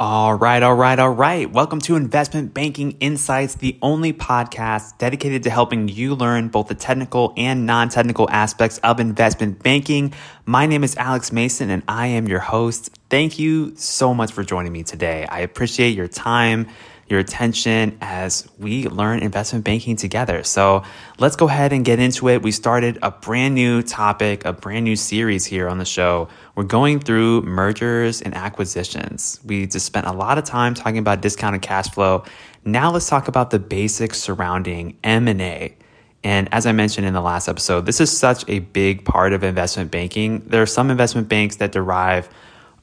All right, all right, all right. Welcome to Investment Banking Insights, the only podcast dedicated to helping you learn both the technical and non technical aspects of investment banking. My name is Alex Mason and I am your host. Thank you so much for joining me today. I appreciate your time your attention as we learn investment banking together. So let's go ahead and get into it. We started a brand new topic, a brand new series here on the show. We're going through mergers and acquisitions. We just spent a lot of time talking about discounted cash flow. Now let's talk about the basics surrounding M&A. And as I mentioned in the last episode, this is such a big part of investment banking. There are some investment banks that derive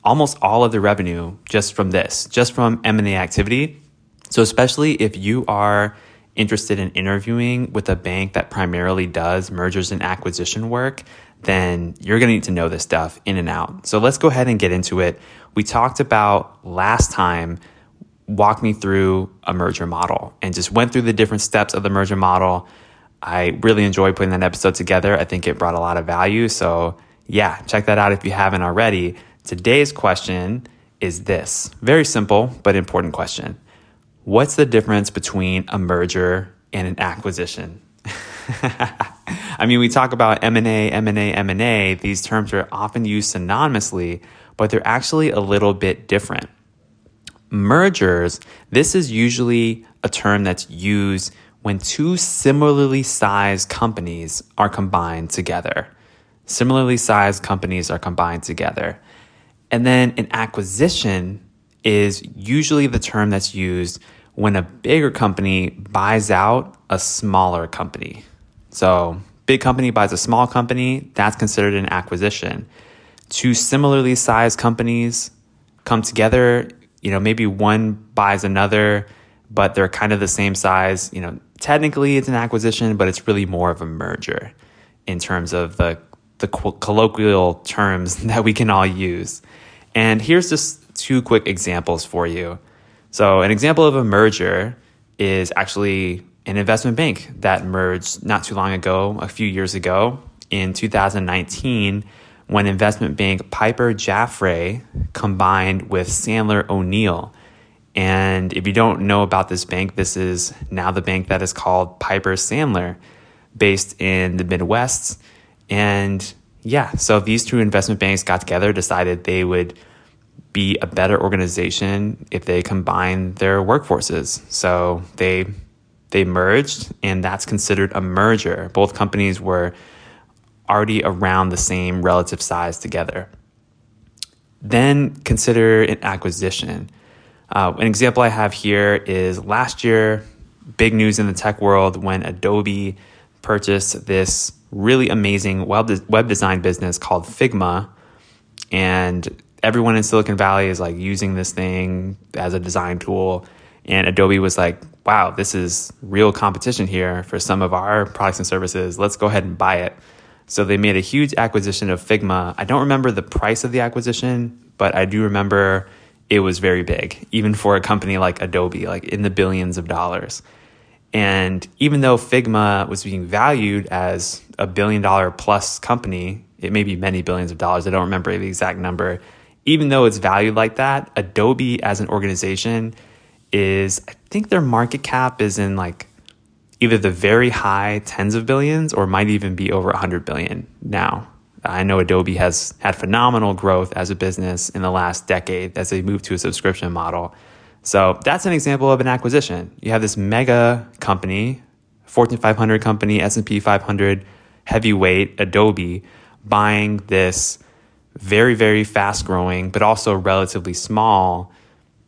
almost all of the revenue just from this, just from M&A activity. So, especially if you are interested in interviewing with a bank that primarily does mergers and acquisition work, then you're going to need to know this stuff in and out. So, let's go ahead and get into it. We talked about last time, walk me through a merger model and just went through the different steps of the merger model. I really enjoyed putting that episode together. I think it brought a lot of value. So, yeah, check that out if you haven't already. Today's question is this very simple but important question What's the difference between a merger and an acquisition? I mean, we talk about M&A, M&A, M&A. These terms are often used synonymously, but they're actually a little bit different. Mergers, this is usually a term that's used when two similarly sized companies are combined together. Similarly sized companies are combined together. And then an acquisition is usually the term that's used when a bigger company buys out a smaller company. So, big company buys a small company, that's considered an acquisition. Two similarly sized companies come together, you know, maybe one buys another, but they're kind of the same size, you know, technically it's an acquisition, but it's really more of a merger in terms of the the colloquial terms that we can all use. And here's just two quick examples for you. So, an example of a merger is actually an investment bank that merged not too long ago, a few years ago, in 2019, when investment bank Piper Jaffray combined with Sandler O'Neill. And if you don't know about this bank, this is now the bank that is called Piper Sandler, based in the Midwest. And yeah, so these two investment banks got together, decided they would be a better organization if they combine their workforces. So they they merged and that's considered a merger. Both companies were already around the same relative size together. Then consider an acquisition. Uh, an example I have here is last year, big news in the tech world when Adobe purchased this really amazing web, web design business called Figma. And everyone in Silicon Valley is like using this thing as a design tool. And Adobe was like, wow, this is real competition here for some of our products and services. Let's go ahead and buy it. So they made a huge acquisition of Figma. I don't remember the price of the acquisition, but I do remember it was very big, even for a company like Adobe, like in the billions of dollars. And even though Figma was being valued as a billion dollar plus company, it may be many billions of dollars. I don't remember the exact number even though it's valued like that, Adobe as an organization is, I think their market cap is in like either the very high tens of billions or might even be over 100 billion now. I know Adobe has had phenomenal growth as a business in the last decade as they move to a subscription model. So that's an example of an acquisition. You have this mega company, Fortune 500 company, S&P 500 heavyweight Adobe buying this very, very fast growing, but also relatively small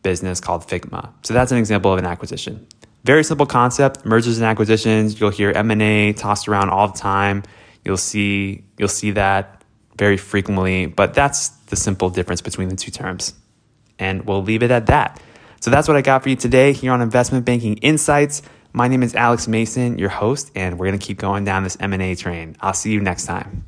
business called Figma. So that's an example of an acquisition. Very simple concept, mergers and acquisitions. You'll hear M&A tossed around all the time. You'll see you'll see that very frequently, but that's the simple difference between the two terms. And we'll leave it at that. So that's what I got for you today here on Investment Banking Insights. My name is Alex Mason, your host, and we're going to keep going down this M&A train. I'll see you next time.